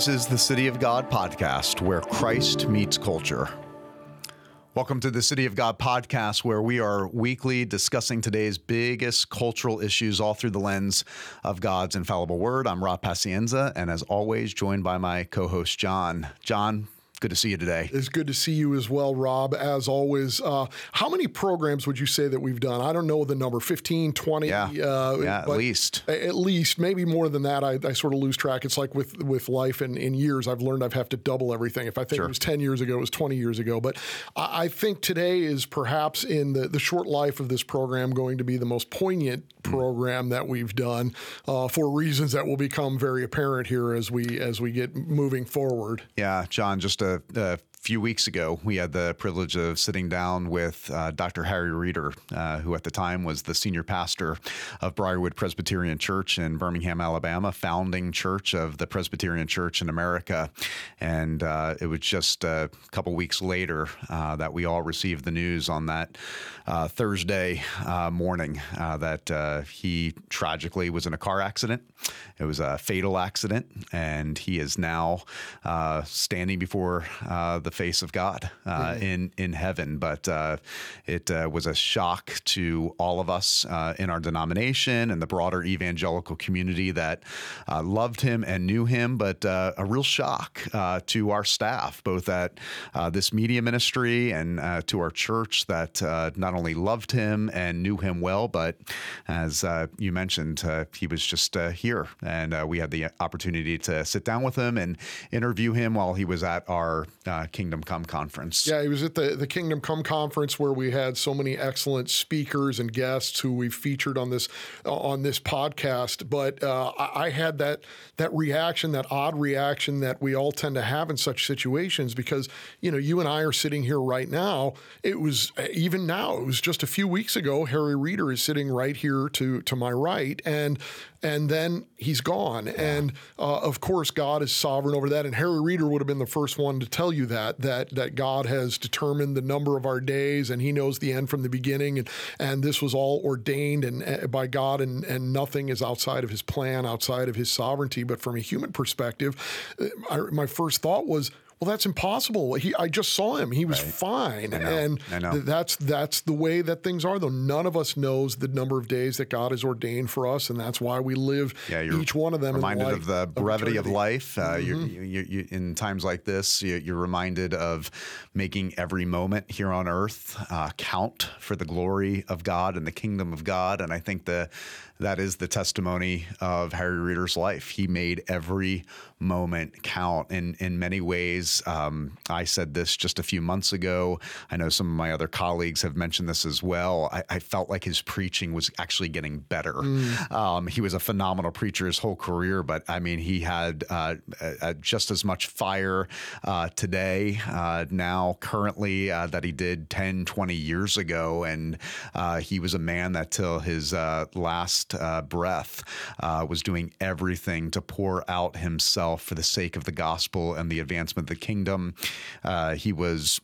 This is the City of God podcast, where Christ meets culture. Welcome to the City of God podcast, where we are weekly discussing today's biggest cultural issues all through the lens of God's infallible word. I'm Rob Pacienza, and as always, joined by my co host, John. John, Good to see you today. It's good to see you as well, Rob, as always. Uh, how many programs would you say that we've done? I don't know the number 15, 20. Yeah, uh, yeah at least. At least, maybe more than that. I, I, sort of lose track. It's like with, with life and in years, I've learned I've have to double everything. If I think sure. it was 10 years ago, it was 20 years ago. But I, I think today is perhaps in the, the short life of this program going to be the most poignant mm. program that we've done uh, for reasons that will become very apparent here as we as we get moving forward. Yeah, John, just a a, few weeks ago, we had the privilege of sitting down with uh, Dr. Harry Reeder, uh, who at the time was the senior pastor of Briarwood Presbyterian Church in Birmingham, Alabama, founding church of the Presbyterian Church in America. And uh, it was just a couple weeks later uh, that we all received the news on that uh, Thursday uh, morning that he tragically was in a car accident. It was a fatal accident, and he is now standing before the the face of God uh, mm-hmm. in in heaven. But uh, it uh, was a shock to all of us uh, in our denomination and the broader evangelical community that uh, loved him and knew him. But uh, a real shock to our staff, both at this media ministry and to our church, that not only loved him and knew him well, but as you mentioned, he was just here, and we had the opportunity to sit down with him and interview him while he was at our Kingdom Come conference. Yeah, he was at the, the Kingdom Come conference where we had so many excellent speakers and guests who we've featured on this on this podcast. But uh, I, I had that that reaction, that odd reaction that we all tend to have in such situations because you know you and I are sitting here right now. It was even now. It was just a few weeks ago. Harry Reeder is sitting right here to to my right, and and then he's gone. Yeah. And uh, of course, God is sovereign over that. And Harry Reeder would have been the first one to tell you that that that God has determined the number of our days, and He knows the end from the beginning, and and this was all ordained and uh, by God, and and nothing is outside of His plan, outside of His sovereignty. But from a human perspective, uh, I, my first thought was well, that's impossible. He, I just saw him; he was right. fine, and th- that's that's the way that things are. Though none of us knows the number of days that God has ordained for us, and that's why we live yeah, each one of them. Reminded in of the brevity of, of life. Uh, mm-hmm. you, you, you, in times like this, you're reminded of making every moment here on earth uh, count for the glory of God and the kingdom of God. And I think the that is the testimony of Harry Reeder's life. He made every moment count in in many ways. Um, I said this just a few months ago. I know some of my other colleagues have mentioned this as well. I, I felt like his preaching was actually getting better. Mm. Um, he was a phenomenal preacher his whole career, but I mean, he had uh, uh, just as much fire uh, today, uh, now, currently, uh, that he did 10, 20 years ago. And uh, he was a man that, till his last uh, breath, uh, was doing everything to pour out himself for the sake of the gospel and the advancement of the kingdom. Uh, he was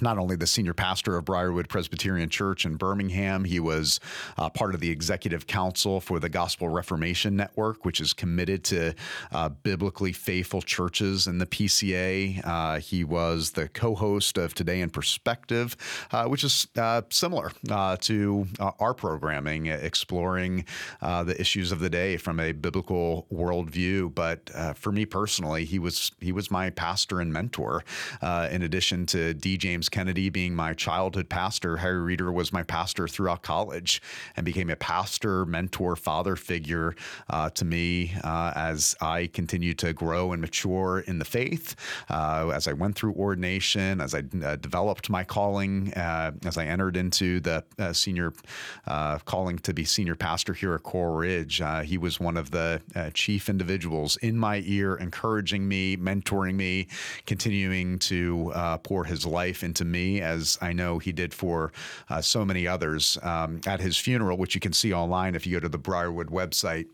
not only the senior pastor of Briarwood Presbyterian Church in Birmingham, he was uh, part of the executive council for the Gospel Reformation Network, which is committed to uh, biblically faithful churches in the PCA. Uh, he was the co host of Today in Perspective, uh, which is uh, similar uh, to our programming, exploring the issues of the day from a biblical worldview. But for me personally, he was, he was my pastor and mentor, in addition to D. James. James Kennedy being my childhood pastor, Harry Reeder was my pastor throughout college and became a pastor, mentor, father figure uh, to me uh, as I continued to grow and mature in the faith, uh, as I went through ordination, as I uh, developed my calling, uh, as I entered into the uh, senior calling to be senior pastor here at Coral Ridge. he was one of the chief individuals in my ear, encouraging me, mentoring me, continuing to pour his life into to me, as I know he did for uh, so many others. Um, at his funeral, which you can see online if you go to the Briarwood website,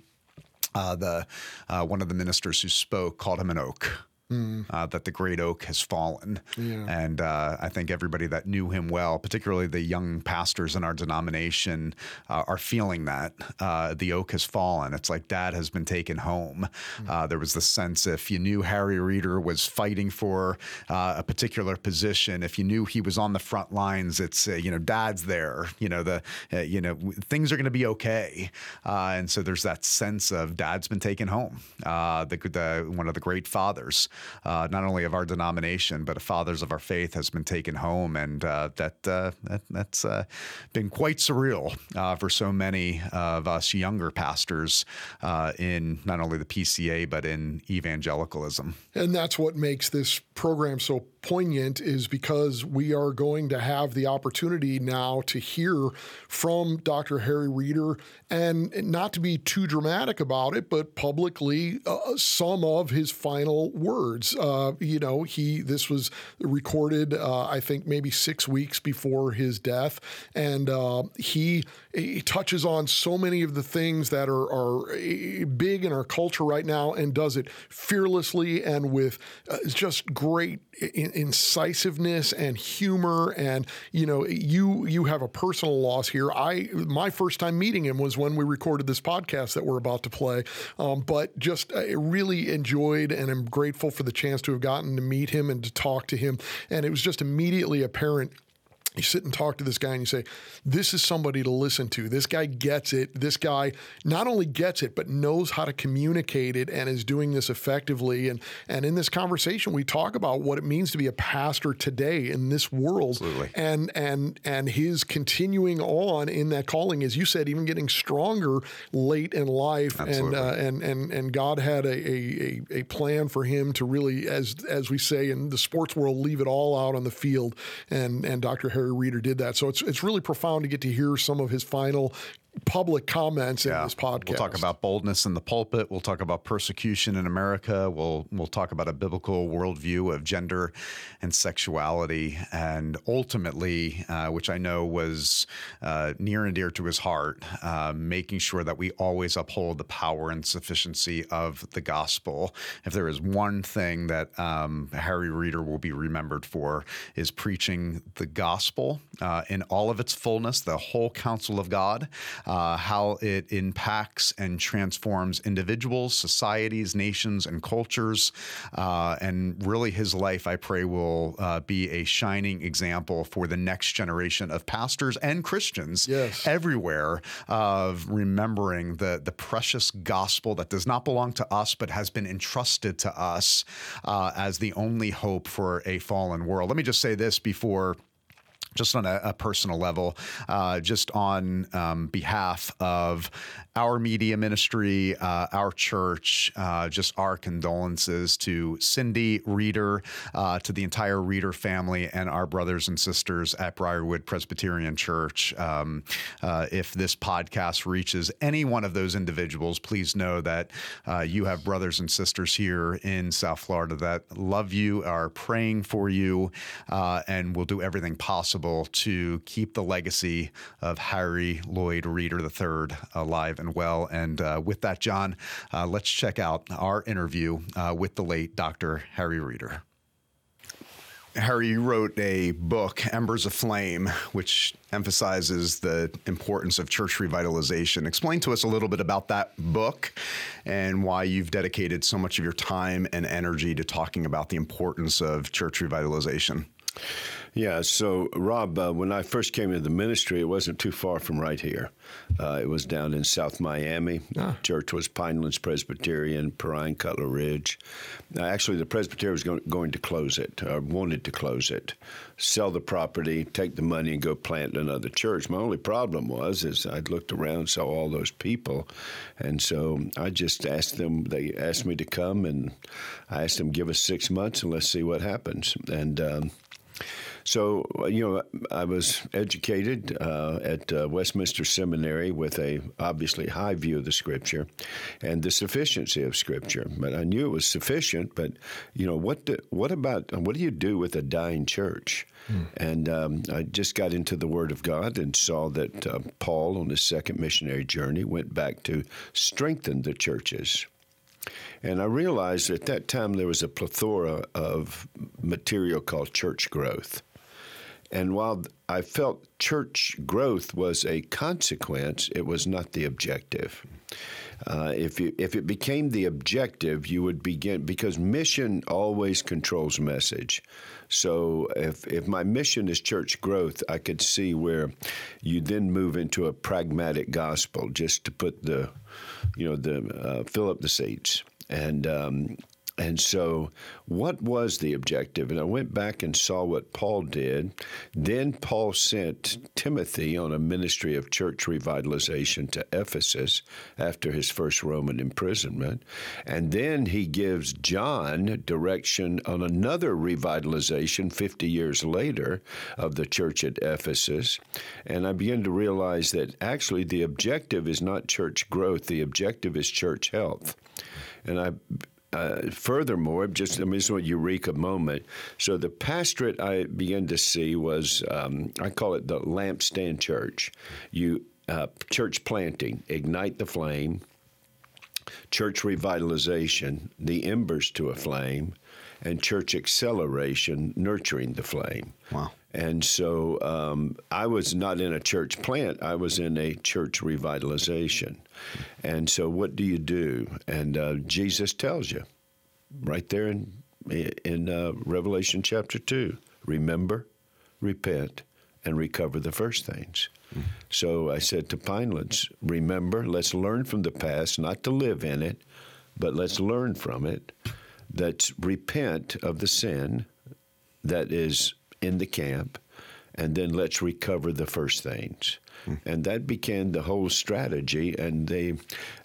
uh, the uh, one of the ministers who spoke called him an oak. Mm. uh, that the great oak has fallen. Yeah. And uh, I think everybody that knew him well, particularly the young pastors in our denomination, uh, are feeling that uh, the oak has fallen. It's like dad has been taken home. Mm. there was the sense if you knew Harry Reeder was fighting for a particular position, if you knew he was on the front lines, it's you know dad's there. You know the you know things are going to be okay. and so there's that sense of dad's been taken home. Uh, the, the, one of the great fathers, uh, not only of our denomination, but of fathers of our faith, has been taken home, and uh, that, uh, that that's uh, been quite surreal for so many of us younger pastors in not only the PCA but in evangelicalism. And that's what makes this program so poignant is because we are going to have the opportunity now to hear from Dr. Harry Reeder and not to be too dramatic about it, but publicly uh, some of his final words. Uh, you know, he this was recorded, uh, I think, maybe six weeks before his death, and uh, he, he, touches on so many of the things that are, are eh, big in our culture right now, and does it fearlessly and with uh, just great incisiveness and humor. And you know you you have a personal loss here. I my first time meeting him was when we recorded this podcast that we're about to play. Um, but just I really enjoyed and am grateful for the chance to have gotten to meet him and to talk to him. And it was just immediately apparent you sit and talk to this guy and you say, This is somebody to listen to. This guy gets it. This guy not only gets it, but knows how to communicate it and is doing this effectively. And, and in this conversation, we talk about what it means to be a pastor today in this world. Absolutely. And, and, and his continuing on in that calling, as you said, even getting stronger late in life. Absolutely. And, uh, and, and, and God had a, a, a plan for him to really, as, as we say in the sports world, leave it all out on the field. And, and Dr. Reeder did that. So it's it's really profound to get to hear some of his final public comments yeah. in this podcast. We'll talk about boldness in the pulpit. We'll talk about persecution in America. We'll we'll talk about a biblical worldview of gender and sexuality, and ultimately, uh, which I know was uh, near and dear to his heart, uh, making sure that we always uphold the power and sufficiency of the gospel. If there is one thing that um, Harry Reeder will be remembered for, is preaching the gospel uh, in all of its fullness, the whole counsel of God uh, how it impacts and transforms individuals, societies, nations, and cultures. Uh, and really, his life, I pray, will uh, be a shining example for the next generation of pastors and Christians yes. everywhere of remembering the, the precious gospel that does not belong to us, but has been entrusted to us uh, as the only hope for a fallen world. Let me just say this before just on a, a personal level, uh, just on um, behalf of our media ministry, uh, our church, uh, just our condolences to Cindy Reeder, uh, to the entire Reeder family, and our brothers and sisters at Briarwood Presbyterian Church. Um, uh, if this podcast reaches any one of those individuals, please know that uh, you have brothers and sisters here in South Florida that love you, are praying for you, and will do everything possible to keep the legacy of Harry Lloyd Reeder III alive and well. And uh, with that, John, uh, let's check out our interview uh, with the late Dr. Harry Reeder. Harry, you wrote a book, Embers of Flame, which emphasizes the importance of church revitalization. Explain to us a little bit about that book and why you've dedicated so much of your time and energy to talking about the importance of church revitalization. Yeah, so Rob, uh, when I first came into the ministry, it wasn't too far from right here. Uh, it was down in South Miami. Ah. Church was Pinelands Presbyterian, Perrine Cutler Ridge. Uh, actually, the Presbytery was going, going to close it, or wanted to close it, sell the property, take the money, and go plant another church. My only problem was is I'd looked around, saw all those people, and so I just asked them. They asked me to come, and I asked them, give us six months and let's see what happens. And um, so, uh, you know, I was educated uh, at uh, Westminster Seminary with a obviously high view of the Scripture and the sufficiency of Scripture. But I knew it was sufficient. But you know, what do, what about what do you do with a dying church? Hmm. And um, I just got into the Word of God and saw that uh, Paul, on his second missionary journey, went back to strengthen the churches. And I realized at that time there was a plethora of material called church growth. And while I felt church growth was a consequence, it was not the objective. Uh, if you, if it became the objective, you would begin because mission always controls message. So if if my mission is church growth, I could see where you then move into a pragmatic gospel, just to put the, you know, the uh, fill up the seats and um, and so, what was the objective? And I went back and saw what Paul did. Then Paul sent Timothy on a ministry of church revitalization to Ephesus after his first Roman imprisonment. And then he gives John direction on another revitalization 50 years later of the church at Ephesus. And I began to realize that actually the objective is not church growth, the objective is church health. And I uh, furthermore, just I mean, this is a eureka moment. So the pastorate I began to see was um, I call it the lampstand church. You uh, church planting, ignite the flame. Church revitalization, the embers to a flame, and church acceleration, nurturing the flame. Wow. And so um, I was not in a church plant, I was in a church revitalization. And so, what do you do? And uh, Jesus tells you right there in, in uh, Revelation chapter 2 remember, repent, and recover the first things. So I said to Pinelands, remember, let's learn from the past, not to live in it, but let's learn from it. Let's repent of the sin that is in the camp, and then let's recover the first things. Mm. And that became the whole strategy. And they,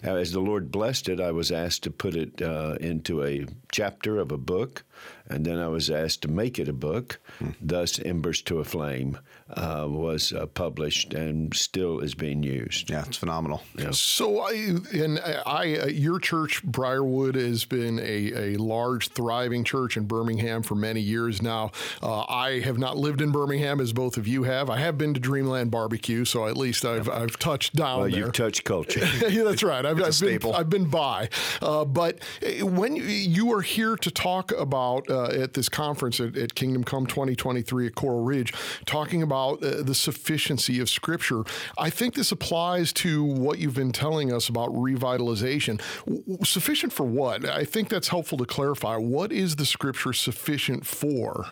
as the Lord blessed it, I was asked to put it uh, into a chapter of a book, and then I was asked to make it a book. Mm. Thus, Embers to a Flame uh, was uh, published and still is being used. Yeah, it's phenomenal. Yeah. So, I, and I, uh, your church, Briarwood, has been a, a large, thriving church in Birmingham for many years now. Uh, I have not lived in Birmingham as both of you have. I have been to Dreamland Barbecue, so at least I've, I've touched down well, there. You've touched culture. yeah, that's right. I've, I've been, I've been by. Uh, but when you are here to talk about uh, at this conference at, at, Kingdom Come 2023 at Coral Ridge, talking about uh, the sufficiency of Scripture, I think this applies to what you've been telling us about revitalization. W- sufficient for what? I think that's helpful to clarify. What is the Scripture sufficient for?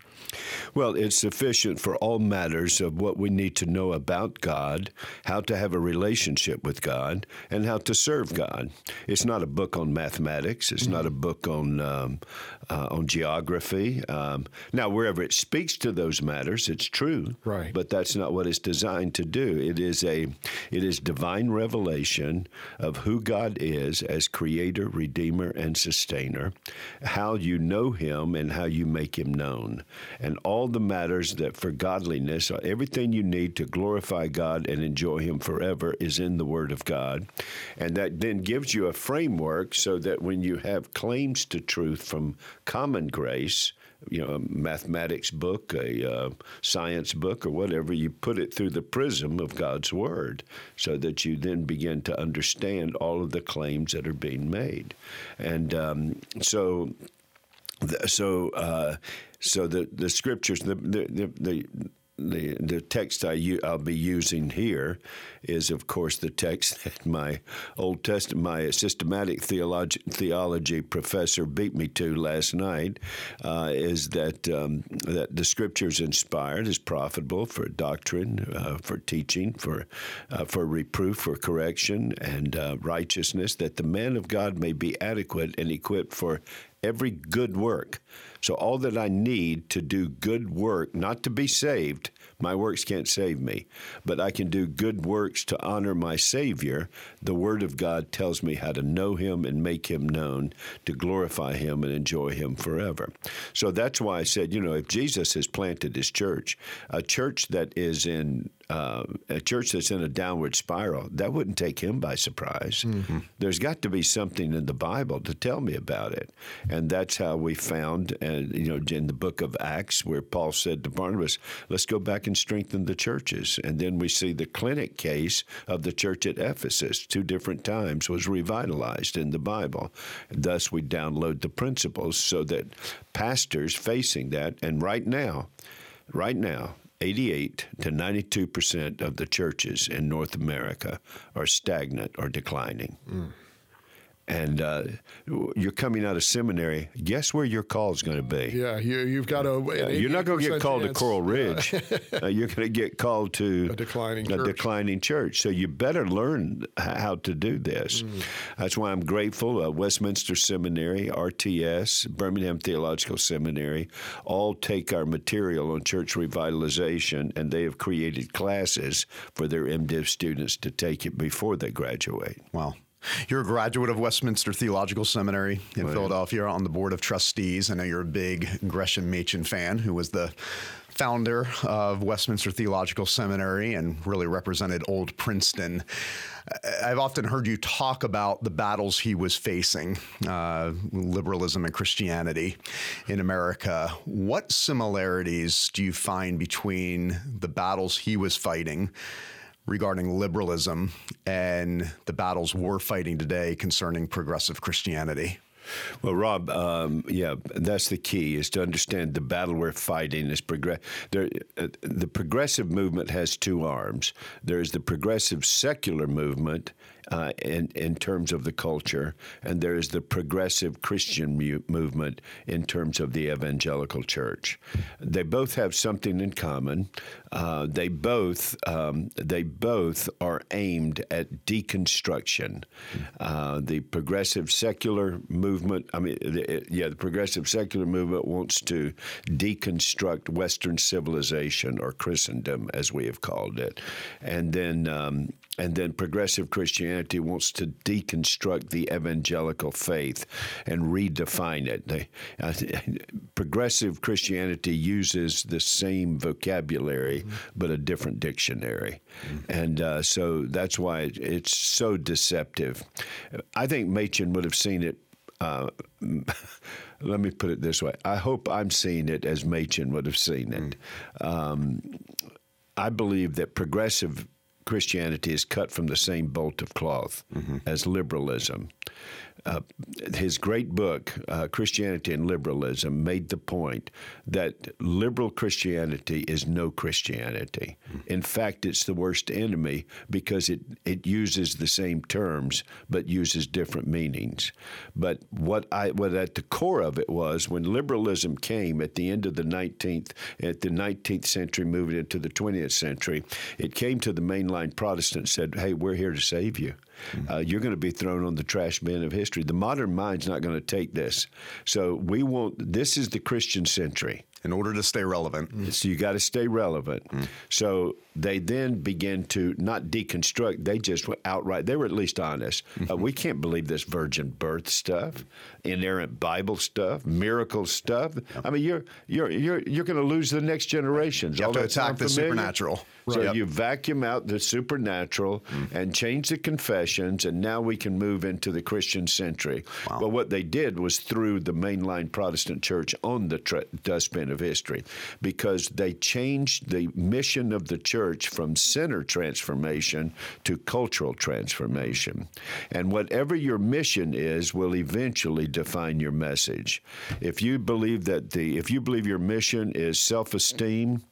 Well, it's sufficient for all matters of what we need to know about God, how to have a relationship with God, and how to serve God. It's not a book on mathematics. It's mm-hmm. not a book on um, uh, on geography. Um, now, wherever it speaks to those matters, it's true. Right. But that's not what it's designed to do. It is a it is divine revelation of who God is as Creator, Redeemer, and Sustainer, how you know Him, and how you make Him known and all the matters that for godliness, everything you need to glorify God and enjoy Him forever is in the Word of God. And that then gives you a framework so that when you have claims to truth from common grace, you know, a mathematics book, a uh, science book, or whatever, you put it through the prism of God's Word so that you then begin to understand all of the claims that are being made. And um, so, so, uh, so the, the scriptures, the, the, the, the, the text I u- I'll be using here is, of course, the text that my Old Testament, my systematic theology, theology professor beat me to last night. Uh, is that um, that the Scriptures inspired, is profitable for doctrine, uh, for teaching, for uh, for reproof, for correction, and uh, righteousness, that the man of God may be adequate and equipped for every good work. So, all that I need to do good work, not to be saved, my works can't save me, but I can do good works to honor my Savior. The Word of God tells me how to know Him and make Him known, to glorify Him and enjoy Him forever. So that's why I said, you know, if Jesus has planted His church, a church that is in uh, a church that's in a downward spiral, that wouldn't take him by surprise. Mm-hmm. There's got to be something in the Bible to tell me about it, and that's how we found, and you know, in the book of Acts, where Paul said to Barnabas, "Let's go back and strengthen the churches," and then we see the clinic case of the church at Ephesus, two different times, was revitalized in the Bible. And thus, we download the principles so that pastors facing that, and right now, right now, 88 to 92 percent of the churches in North America are stagnant or declining. Mm and uh, you're coming out of seminary, guess where your call is going to be? Yeah, you, have got a. Uh, you're not going to get called chance. to Coral Ridge. Yeah. uh, you're going to get called to a declining a church. declining church. So you better learn how to do this. Mm. That's why I'm grateful. Uh, Westminster Seminary, RTS, Birmingham Theological Seminary, all take our material on church revitalization, and they have created classes for their MDiv students to take it before they graduate. Wow. You're a graduate of Westminster Theological Seminary in right. Philadelphia on the board of trustees. I know you're a big Gresham Machen fan, who was the founder of Westminster Theological Seminary and really represented old Princeton. I've often heard you talk about the battles he was facing, uh, liberalism and Christianity in America. What similarities do you find between the battles he was fighting? Regarding liberalism and the battles we're fighting today concerning progressive Christianity? Well, Rob, um, yeah, that's the key is to understand the battle we're fighting is progress. There, uh, the progressive movement has two arms. There's the progressive secular movement, uh, in, in terms of the culture, and there is the progressive Christian mu- movement in terms of the evangelical church. They both have something in common. Uh, they both um, they both are aimed at deconstruction. Uh, the progressive secular movement, I mean, the, yeah, the progressive secular movement wants to deconstruct Western civilization or Christendom, as we have called it, and then um, and then progressive Christianity wants to deconstruct the evangelical faith and redefine it. They, uh, progressive Christianity uses the same vocabulary, mm-hmm. but a different dictionary. Mm-hmm. And uh, so that's why it's so deceptive. I think Machen would have seen it. Uh, let me put it this way. I hope I'm seeing it as Machen would have seen it. Mm. Um, I believe that progressive Christianity is cut from the same bolt of cloth mm-hmm. as liberalism. Uh, his great book, uh, Christianity and Liberalism, made the point that liberal Christianity is no Christianity. Mm-hmm. In fact, it's the worst enemy because it, it uses the same terms but uses different meanings. But what I what at the core of it was when liberalism came at the end of the 19th at the 19th century, moving into the 20th century, it came to the mainline Protestants said, "Hey, we're here to save you." Mm-hmm. Uh, you're going to be thrown on the trash bin of history. The modern mind's not going to take this. So we want this is the Christian century in order to stay relevant. So you got to stay relevant. Mm. So they then begin to not deconstruct. They just outright. They were at least honest. Uh, mm-hmm. We can't believe this virgin birth stuff, inerrant Bible stuff, miracle stuff. I mean, you're you're you're you're going to lose the next generations. You have All to attack the supernatural. So yep. you vacuum out the supernatural mm. and change the confessions, and now we can move into the Christian century. Wow. But what they did was threw the mainline Protestant church on the tra- dustbin of history because they changed the mission of the church from sinner transformation to cultural transformation. And whatever your mission is will eventually define your message. If you believe that the if you believe your mission is self-esteem,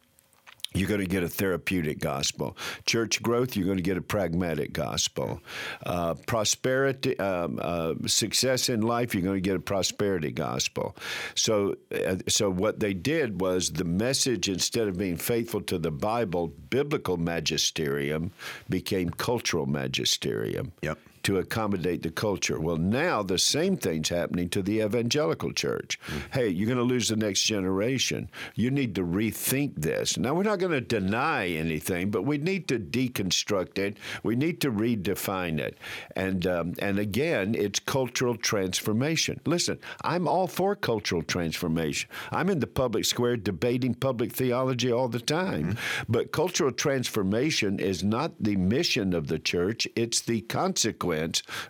you're going to get a therapeutic gospel. Church growth, you're going to get a pragmatic gospel. Uh, prosperity, um, uh, success in life, you're going to get a prosperity gospel. So, uh, so what they did was the message, instead of being faithful to the Bible, biblical magisterium became cultural magisterium. Yep to accommodate the culture. Well, now the same thing's happening to the evangelical church. Mm. Hey, you're going to lose the next generation. You need to rethink this. Now, we're not going to deny anything, but we need to deconstruct it. We need to redefine it. And um, and again, it's cultural transformation. Listen, I'm all for cultural transformation. I'm in the public square debating public theology all the time. Mm-hmm. But cultural transformation is not the mission of the church, it's the consequence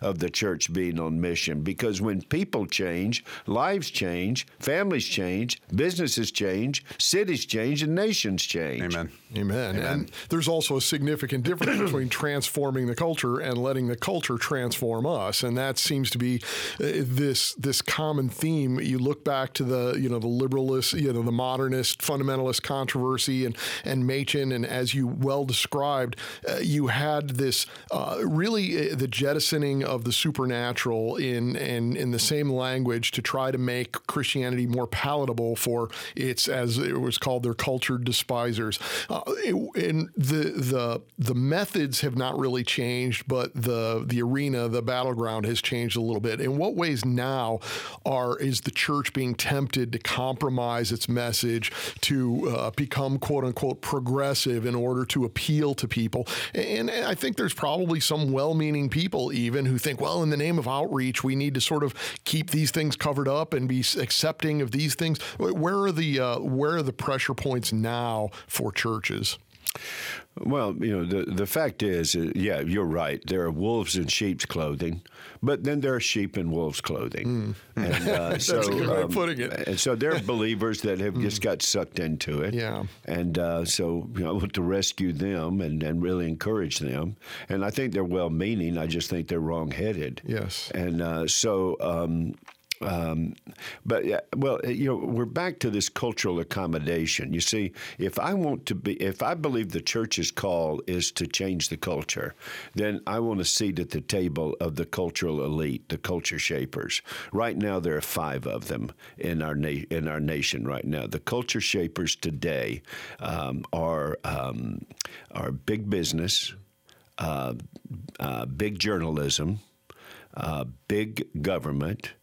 of the church being on mission. Because when people change, lives change, families change, businesses change, cities change, and nations change. Amen. Amen. Amen. And there's also a significant difference between transforming the culture and letting the culture transform us. And that seems to be uh, this this common theme. You look back to the you know the liberalist, you know the modernist fundamentalist controversy and and Machen, and as you well described, uh, you had this uh, really uh, the jettisoning of the supernatural in, in in the same language to try to make Christianity more palatable for its as it was called their cultured despisers. And the the the methods have not really changed, but the the arena, the battleground has changed a little bit. In what ways now are is the church being tempted to compromise its message to uh, become quote unquote progressive in order to appeal to people? And, and I think there's probably some well-meaning people even who think, well, in the name of outreach, we need to sort of keep these things covered up and be accepting of these things. Where are the uh, where are the pressure points now for churches? Well, you know, the the fact is, uh, yeah, you're right. There are wolves in sheep's clothing, but then there are sheep in wolves' clothing. Mm. And, uh, That's so, a good way um, of putting it. And so there are believers that have just mm. got sucked into it. Yeah. And uh, so, you know, I want to rescue them and, and really encourage them. And I think they're well meaning. I just think they're wrong headed. Yes. And uh, so, um, um, but well, you know, we're back to this cultural accommodation. You see, if I want to be, if I believe the church's call is to change the culture, then I want to seat at the table of the cultural elite, the culture shapers. Right now, there are five of them in our na- in our nation. Right now, the culture shapers today um, are um, are big business, uh, uh, big journalism, uh, big government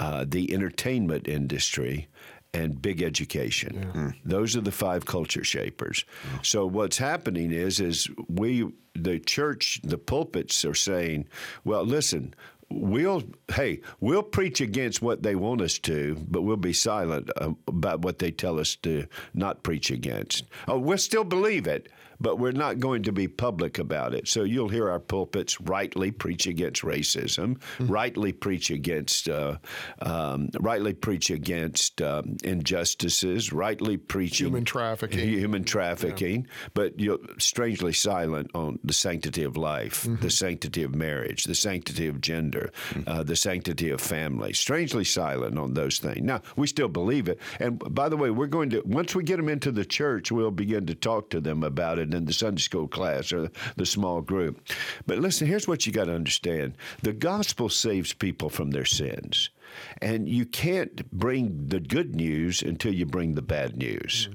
uh, the entertainment industry, and big education. Yeah. Mm. Those are the five culture shapers. Mm. So what's happening is is we the church the pulpits are saying, well, listen, we'll hey we'll preach against what they want us to but we'll be silent uh, about what they tell us to not preach against oh we'll still believe it but we're not going to be public about it. So you'll hear our pulpits rightly preach against racism, mm-hmm. rightly preach against, uh, um, rightly preach against um, injustices, rightly preaching human trafficking, human trafficking. Yeah. But you're strangely silent on the sanctity of life, mm-hmm. the sanctity of marriage, the sanctity of gender, mm-hmm. uh, the sanctity of family. Strangely silent on those things. Now we still believe it. And by the way, we're going to once we get them into the church, we'll begin to talk to them about it in the Sunday school class or the small group. But listen, here's what you got to understand the gospel saves people from their sins. And you can't bring the good news until you bring the bad news.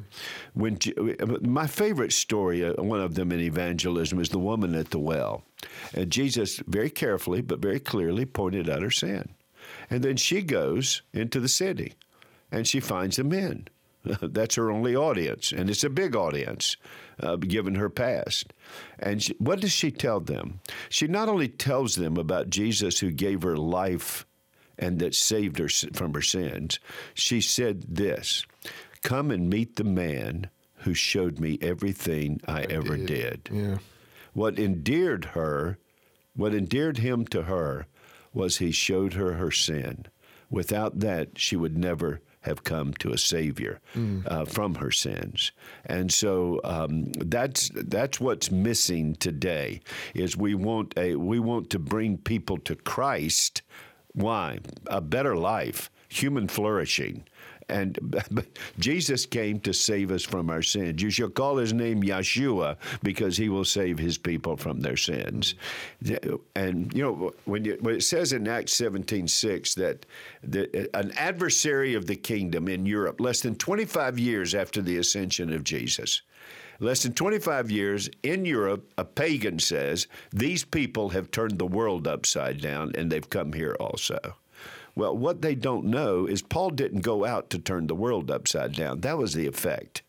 Mm-hmm. When my favorite story, uh, one of them in evangelism, is the woman at the well. And Jesus very carefully but very clearly pointed out her sin. And then she goes into the city and she finds the men. That's her only audience, and it's a big audience, uh, given her past. And she, what does she tell them? She not only tells them about Jesus who gave her life and that saved her from her sins, she said this Come and meet the man who showed me everything I, I ever did. did. Yeah. What endeared her, what endeared him to her, was he showed her her sin. Without that, she would never have come to a Savior mm. uh, from her sins, and so um, that's that's what's missing today. Is we want a we want to bring people to Christ. Why a better life, human flourishing, and Jesus came to save us from our sins. You shall call his name Yeshua because he will save his people from their sins. And you know when, you, when it says in Acts 17:6 that the, an adversary of the kingdom in Europe, less than 25 years after the ascension of Jesus, Less than 25 years in Europe, a pagan says, these people have turned the world upside down and they've come here also. Well, what they don't know is Paul didn't go out to turn the world upside down. That was the effect.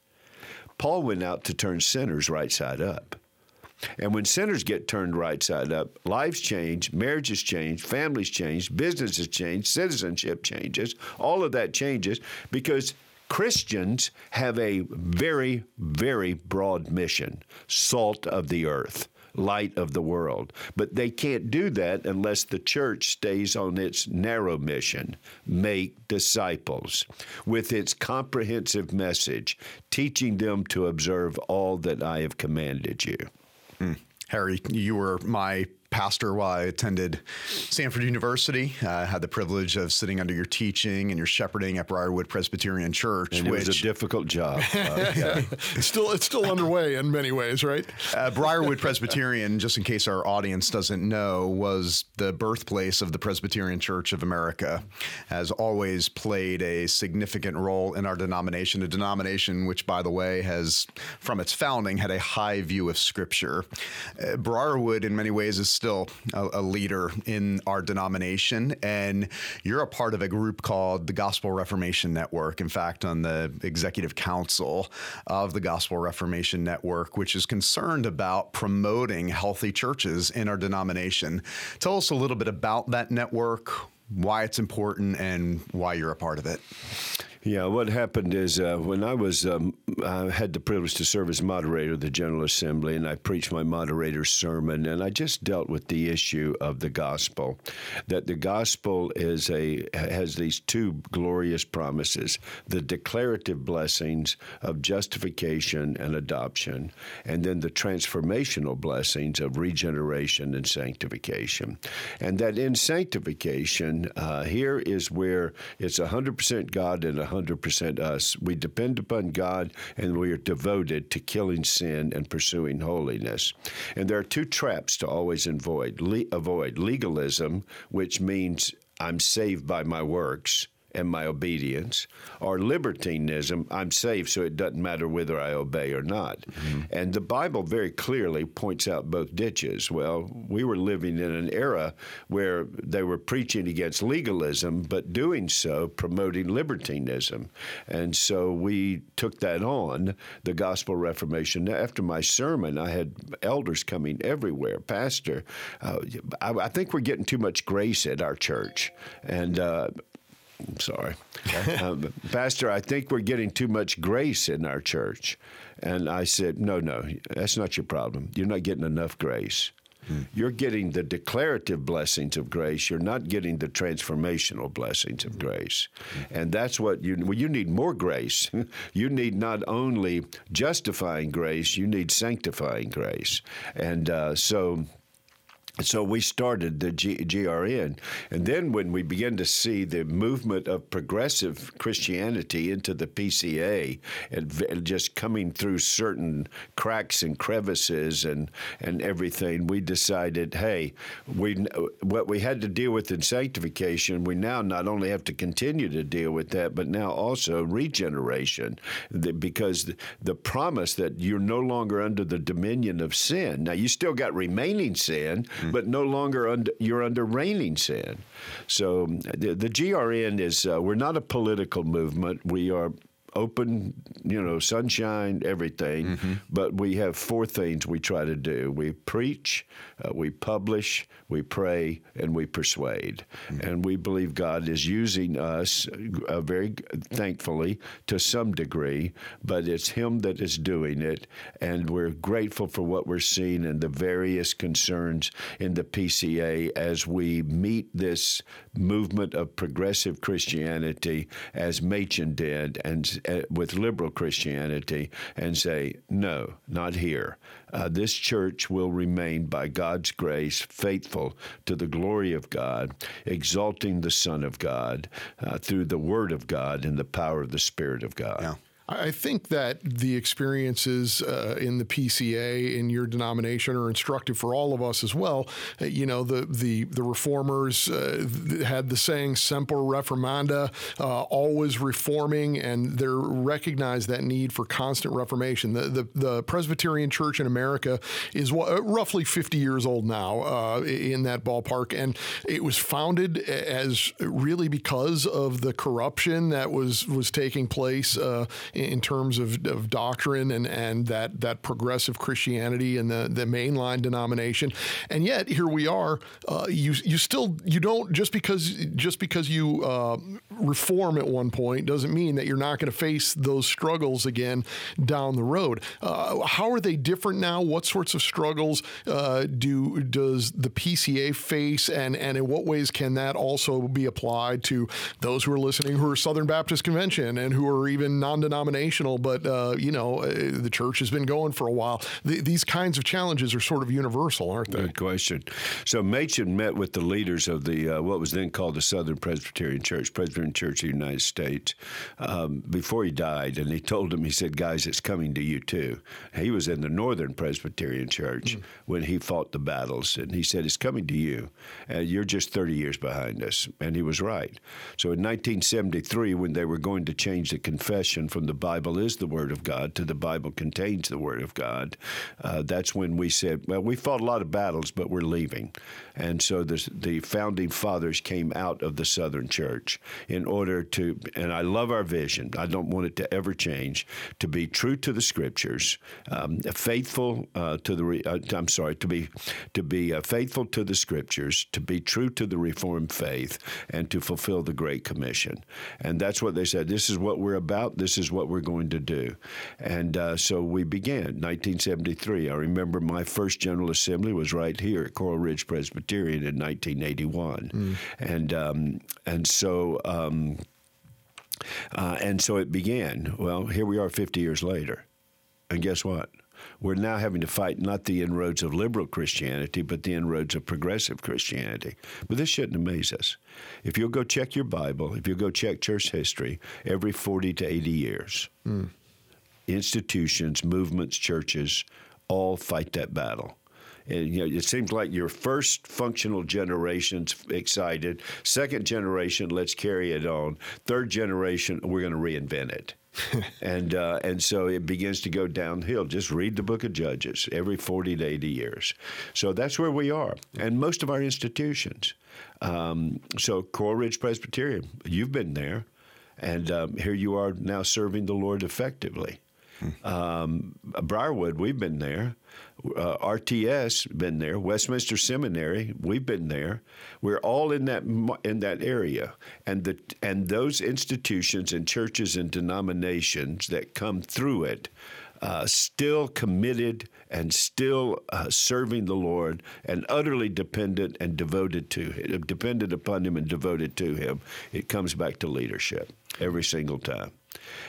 Paul went out to turn sinners right side up. And when sinners get turned right side up, lives change, marriages change, families change, businesses change, citizenship changes. All of that changes because Christians have a very, very broad mission salt of the earth light of the world. But they can't do that unless the church stays on its narrow mission make disciples with its comprehensive message, teaching them to observe all that I have commanded you. Mm. Harry, you were my pastor while I attended Samford University. I had the privilege of sitting under your teaching and your shepherding at Briarwood Presbyterian Church. And it which, was a difficult job. Uh, yeah. it's still it's still underway in many ways, right? Uh, Briarwood Presbyterian, just in case our audience doesn't know, was the birthplace of the Presbyterian Church of America. Has always played a significant role in our denomination, a denomination which, by the way, has from its founding had a high view of Scripture. Uh, Briarwood, in many ways, is still a, a, leader in our denomination, and you're a part of a group called the Gospel Reformation Network. In fact, on the executive council of the Gospel Reformation Network, which is concerned about promoting healthy churches in our denomination. Tell us a little bit about that network, why it's important, and why you're a part of it. Yeah, what happened is uh, when I was, um, I had the privilege to serve as moderator of the General Assembly, and I preached my moderator's sermon, and I just dealt with the issue of the gospel, that the gospel is a has these two glorious promises: the declarative blessings of justification and adoption, and then the transformational blessings of regeneration and sanctification, and that in sanctification, uh, here is where it's 100% God and 100 100% us. We depend upon God and we are devoted to killing sin and pursuing holiness. And there are two traps to always avoid. Le- avoid legalism, which means I'm saved by my works and my obedience, or libertinism, I'm saved, so it doesn't matter whether I obey or not. Mm-hmm. And the Bible very clearly points out both ditches. Well, we were living in an era where they were preaching against legalism, but doing so promoting libertinism. And so we took that on, the Gospel Reformation. After my sermon, I had elders coming everywhere. Pastor, uh, I, I, think we're getting too much grace at our church. And uh, I'm sorry. um, Pastor, I think we're getting too much grace in our church. And I said, No, no, that's not your problem. You're not getting enough grace. Hmm. You're getting the declarative blessings of grace. You're not getting the transformational blessings of grace. Hmm. And that's what you well, you need more grace. you need not only justifying grace, you need sanctifying grace. And uh, so so we started the G- GRN. And then when we began to see the movement of progressive Christianity into the PCA and just coming through certain cracks and crevices and, and everything, we decided, hey, we what we had to deal with in sanctification, we now not only have to continue to deal with that, but now also regeneration, because the, the promise that you're no longer under the dominion of sin. Now, you still got remaining sin mm. but no longer under, you're under reigning sin. So the, the GRN is uh, we're not a political movement. We are open, you know, sunshine, everything. Mm-hmm. But we have four things we try to do we preach, uh, we publish, we pray, and we persuade. Mm-hmm. And we believe God is using us uh, very thankfully to some degree, but it's Him that is doing it. And we're grateful for what we're seeing and the various concerns in the PCA as we meet this movement of progressive Christianity as Machen did and uh, with liberal Christianity and say, no, not here. Uh, this church will remain, by God's grace, faithful to the glory of God, exalting the Son of God uh, through the Word of God and the power of the Spirit of God. Yeah. I think that the experiences uh, in the PCA in your denomination are instructive for all of us as well. Uh, you know, the the the reformers uh, had the saying "semper reformanda," uh, always reforming, and they recognized that need for constant reformation. The, the, the Presbyterian Church in America is uh, roughly 50 years old now, in that ballpark, and it was founded as really because of the corruption that was was taking place in terms of, of doctrine and, and that, that progressive Christianity and the, the mainline denomination. And yet here we are. Uh, you you still you don't just because just because you uh, reform at one point doesn't mean that you're not going to face those struggles again down the road. Uh, how are they different now? What sorts of struggles uh, do does the PCA face, and and in what ways can that also be applied to those who are listening who are Southern Baptist Convention and who are even non-denominational? Denominational, but uh, you know uh, the church has been going for a while. The, these kinds of challenges are sort of universal, aren't they? Good question. So Machen met with the leaders of the uh, what was then called the Southern Presbyterian Church, Presbyterian Church of the United States, um, before he died, and he told them, he said, "Guys, it's coming to you too." He was in the Northern Presbyterian Church mm. when he fought the battles, and he said, "It's coming to you. and you're just 30 years behind us," and he was right. So in 1973, when they were going to change the confession from the Bible is the Word of God to the Bible contains the Word of God, uh, that's when we said, well, we fought a lot of battles, but we're leaving. And so the, the founding fathers came out of the Southern Church in order to, and I love our vision, I don't want it to ever change, to be true to the Scriptures, um, faithful uh, to the, uh, I'm sorry, to be, to be uh, faithful to the Scriptures, to be true to the Reformed faith, and to fulfill the Great Commission. And that's what they said. This is what we're about. This is what we're going to do. And uh, so we began 1973. I remember my first General Assembly was right here at Coral Ridge Presbyterian in 1981. Mm. And, um, and so. Um, uh, and so it began. Well, here we are 50 years later. And guess what? We're now having to fight not the inroads of liberal Christianity, but the inroads of progressive Christianity. But this shouldn't amaze us. If you'll go check your Bible, if you'll go check church history, every 40 to 80 years, mm. institutions, movements, churches all fight that battle. And, you know, it seems like your first functional generation's excited. Second generation, let's carry it on. Third generation, we're going to reinvent it. and uh, and so it begins to go downhill. Just read the Book of Judges every forty to eighty years. So that's where we are, and most of our institutions. Um, so Coral Ridge Presbyterian, you've been there, and um, here you are now serving the Lord effectively. Um, Briarwood, we've been there. Uh, RTS, been there. Westminster Seminary, we've been there. We're all in that in that area, and the and those institutions and churches and denominations that come through it. Uh, still committed and still uh, serving the Lord and utterly dependent and devoted to Him, dependent upon Him and devoted to Him. It comes back to leadership every single time.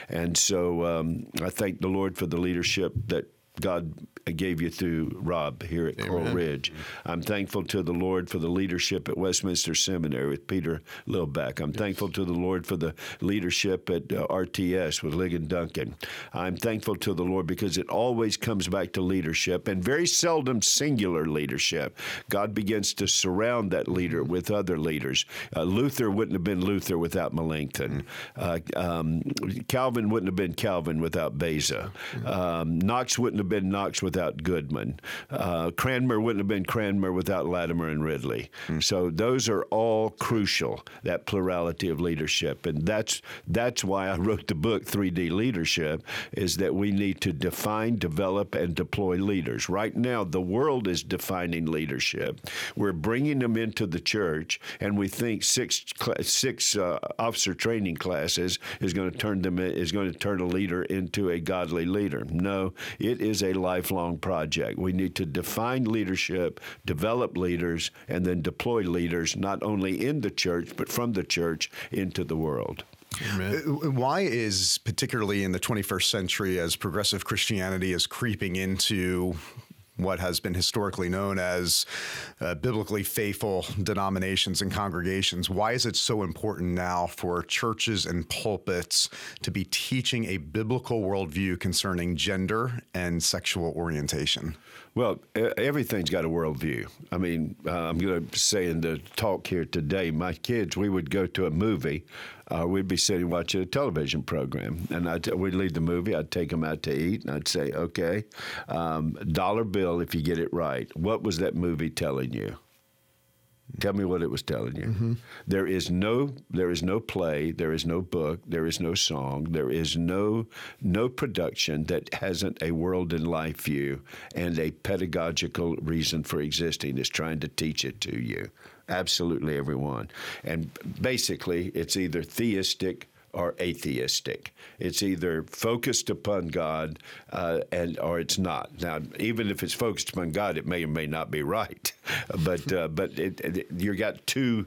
And so um, I thank the Lord for the leadership that God gave you through Rob here at Amen. Coral Ridge. I'm thankful to the Lord for the leadership at Westminster Seminary with Peter Lillback. I'm thankful to the Lord for the leadership at uh, RTS with Ligon Duncan. I'm thankful to the Lord because it always comes back to leadership and very seldom singular leadership. God begins to surround that leader with other leaders. Uh, Luther wouldn't have been Luther without Melanchthon. Uh, um, Calvin wouldn't have been Calvin without Beza. Um, Knox wouldn't have been Knox without without Goodman. Uh, Cranmer wouldn't have been Cranmer without Latimer and Ridley. Mm. So those are all crucial. That plurality of leadership, and that's that's why I wrote the book 3D Leadership. Is that we need to define, develop, and deploy leaders. Right now, the world is defining leadership. We're bringing them into the church, and we think six six uh, officer training classes is going to turn them is going to turn a leader into a godly leader. No, it is a lifelong project. We need to define leadership, develop leaders, and then deploy leaders not only in the church, but from the church into the world. Amen. Uh, why is, particularly in the 21st century, as progressive Christianity is creeping into what has been historically known as uh, biblically faithful denominations and congregations. Why is it so important now for churches and pulpits to be teaching a biblical worldview concerning gender and sexual orientation? Well, everything's got a worldview. I mean, uh, I'm going to say in the talk here today, my kids, we would go to a movie. Uh, we'd be sitting watching a television program, and I'd, we'd leave the movie. I'd take them out to eat, and I'd say, "Okay, um, dollar bill if you get it right. What was that movie telling you?" Tell me what it was telling you. Mm-hmm. There is no there is no play, there is no book, there is no song, there is no no production that hasn't a world and life view and a pedagogical reason for existing is trying to teach it to you. Absolutely everyone. And basically it's either theistic or atheistic. It's either focused upon God uh, and or it's not. Now, even if it's focused upon God, it may or may not be right. but uh, but it, it, you got two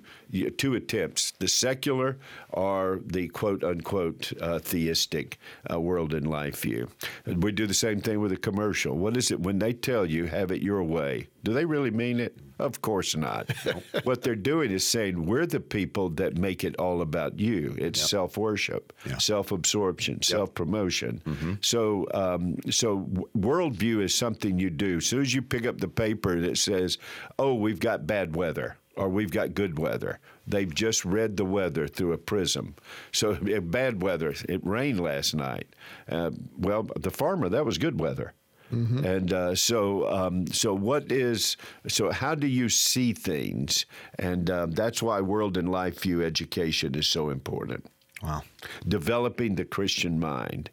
two attempts: the secular or the quote unquote uh, theistic uh, world and life view. We do the same thing with a commercial. What is it when they tell you "have it your way"? Do they really mean it? Of course not. what they're doing is saying we're the people that make it all about you. It's yep. self worship, yeah. self absorption, yep. self promotion. Mm-hmm. So, um, so worldview is something you do. As soon as you pick up the paper that says, "Oh, we've got bad weather," or we've got good weather. They've just read the weather through a prism. So bad weather. It rained last night. Uh, well, the farmer, that was good weather. Mm-hmm. And uh, so, um, so what is so? How do you see things? And um, that's why world and life view education is so important. Wow, developing the Christian mind.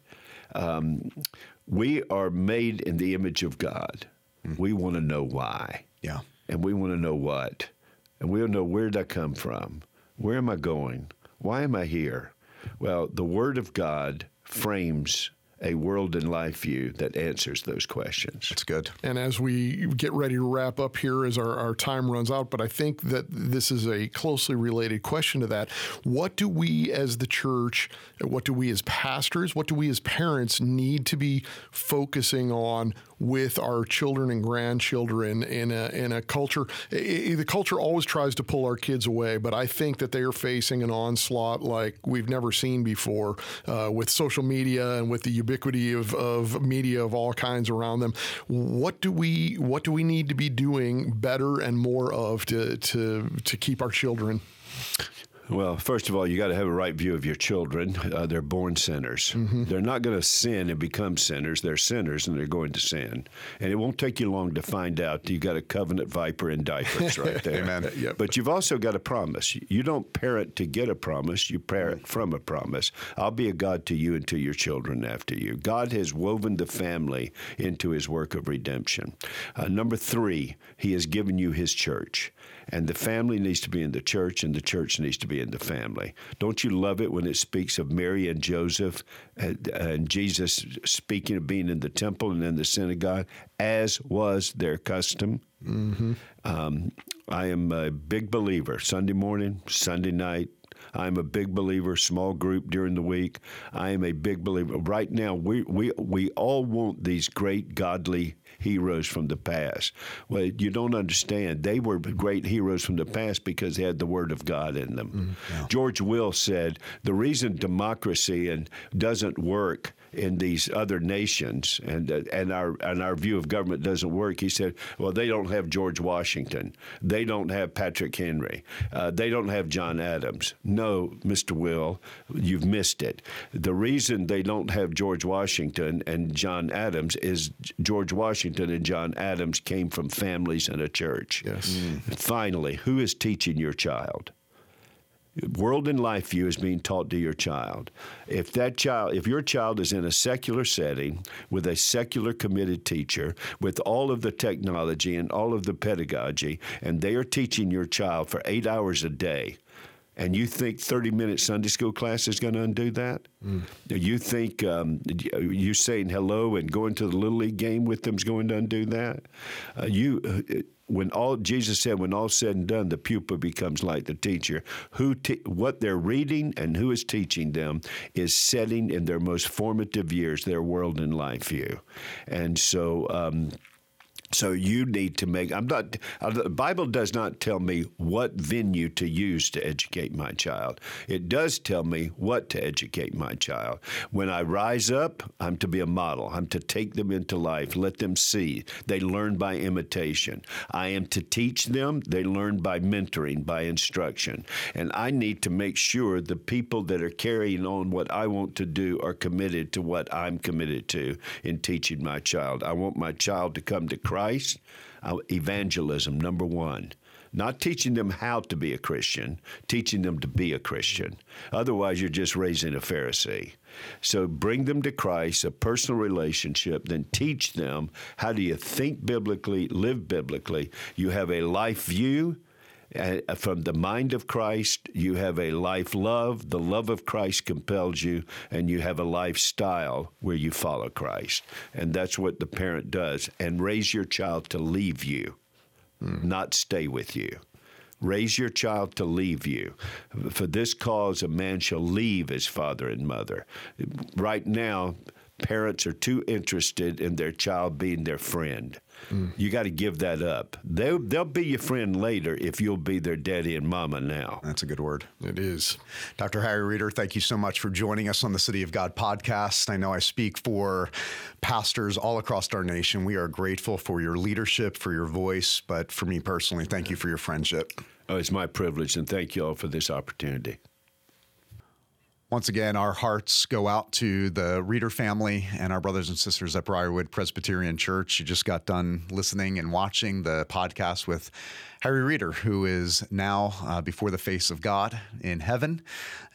Um, we are made in the image of God. Mm-hmm. We want to know why. Yeah, and we want to know what, and we want to know where did I come from? Where am I going? Why am I here? Well, the Word of God frames a world and life view that answers those questions. That's good. And as we get ready to wrap up here, as our, our time runs out, but I think that this is a closely related question to that. What do we as the church, what do we as pastors, what do we as parents need to be focusing on with our children and grandchildren in a, in a culture. the culture always tries to pull our kids away, but I think that they are facing an onslaught like we've never seen before uh, with social media and with the ubiquity of, of media of all kinds around them. What do we what do we need to be doing better and more of to to to keep our children? Well, first of all, you got to have a right view of your children. Uh, they're born sinners. Mm-hmm. They're not going to sin and become sinners. They're sinners and they're going to sin. And it won't take you long to find out you got a covenant viper in diapers right there. Amen. Yep. But you've also got a promise. You don't parent to get a promise, you parent from a promise. I'll be a God to you and to your children after you. God has woven the family into his work of redemption. Uh, number three, he has given you his church. And the family needs to be in the church, and the church needs to be in the family. Don't you love it when it speaks of Mary and Joseph and, and Jesus speaking of being in the temple and in the synagogue, as was their custom? Mm-hmm. Um, I am a big believer. Sunday morning, Sunday night, I'm a big believer, small group during the week. I am a big believer. Right now, we, we, we all want these great godly heroes from the past. Well, you don't understand. They were great heroes from the past because they had the Word of God in them. Mm, yeah. George Will said the reason democracy and doesn't work in these other nations, and uh, and our and our view of government doesn't work. He said, well, they don't have George Washington, they don't have Patrick Henry, uh, they don't have John Adams. No, Mr. Will, you've missed it. The reason they don't have George Washington and John Adams is George Washington and John Adams came from families and a church. Yes. Mm. Finally, who is teaching your child? World and life view is being taught to your child. If that child, if your child is in a secular setting with a secular committed teacher, with all of the technology and all of the pedagogy, and they are teaching your child for eight hours a day, and you think 30 minute Sunday school class is going to undo that? Mm. You think um, you saying hello and going to the Little League game with them is going to undo that? Uh, you. Uh, when all Jesus said, when all said and done, the pupil becomes like the teacher. Who, te- what they're reading and who is teaching them is setting in their most formative years their world and life view, and so. Um, So you need to make. I'm not. Uh, the Bible does not tell me what venue to use to educate my child. It does tell me what to educate my child. When I rise up, I'm to be a model. I'm to take them into life. Let them see. They learn by imitation. I am to teach them. They learn by mentoring, by instruction. And I need to make sure the people that are carrying on what I want to do are committed to what I'm committed to in teaching my child. I want my child to come to Christ Christ, uh, evangelism, number one. Not teaching them how to be a Christian, teaching them to be a Christian. Otherwise, you're just raising a Pharisee. So bring them to Christ, a personal relationship, then teach them how do you think biblically, live biblically. You have a life view uh, from the mind of Christ, you have a life love. The love of Christ compels you, and you have a lifestyle where you follow Christ. And that's what the parent does. And raise your child to leave you, mm. not stay with you. Raise your child to leave you. For this cause, a man shall leave his father and mother. Right now, parents are too interested in their child being their friend. Mm. You got to give that up. They'll, they'll be your friend later if you'll be their daddy and mama now. That's a good word. It is. Dr. Harry Reeder, thank you so much for joining us on the City of God podcast. I know I speak for pastors all across our nation. We are grateful for your leadership, for your voice, but for me personally, thank you for your friendship. Oh, it's my privilege, and thank you all for this opportunity. Once again, our hearts go out to the Reeder family and our brothers and sisters at Briarwood Presbyterian Church. You just got done listening and watching the podcast with Harry Reeder, who is now uh, before the face of God in heaven.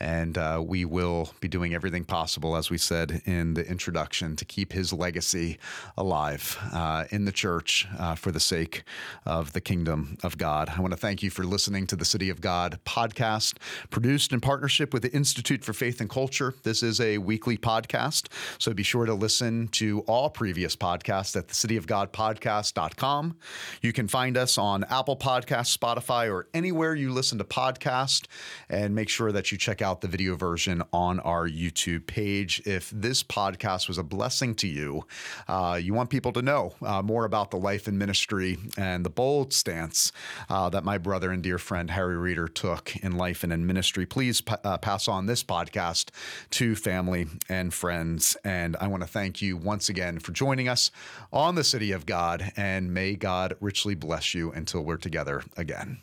And uh, we will be doing everything possible, as we said in the introduction, to keep his legacy alive uh, in the church uh, for the sake of the kingdom of God. I want to thank you for listening to the City of God podcast, produced in partnership with the Institute for and Culture. This is a weekly podcast, so be sure to listen to all previous podcasts at the cityofgodpodcast.com. You can find us on Apple Podcasts Podcast, Spotify, or anywhere you listen to podcast. And make sure that you check out the video version on our YouTube page. If this podcast was a blessing to you, uh, you want people to know uh, more about the life and ministry and the bold stance uh, that my brother and dear friend Harry Reeder took in life and in ministry, please p- uh, pass on this podcast to family and friends. And I want to thank you once again for joining us on the City of God. And may God richly bless you until we're together again.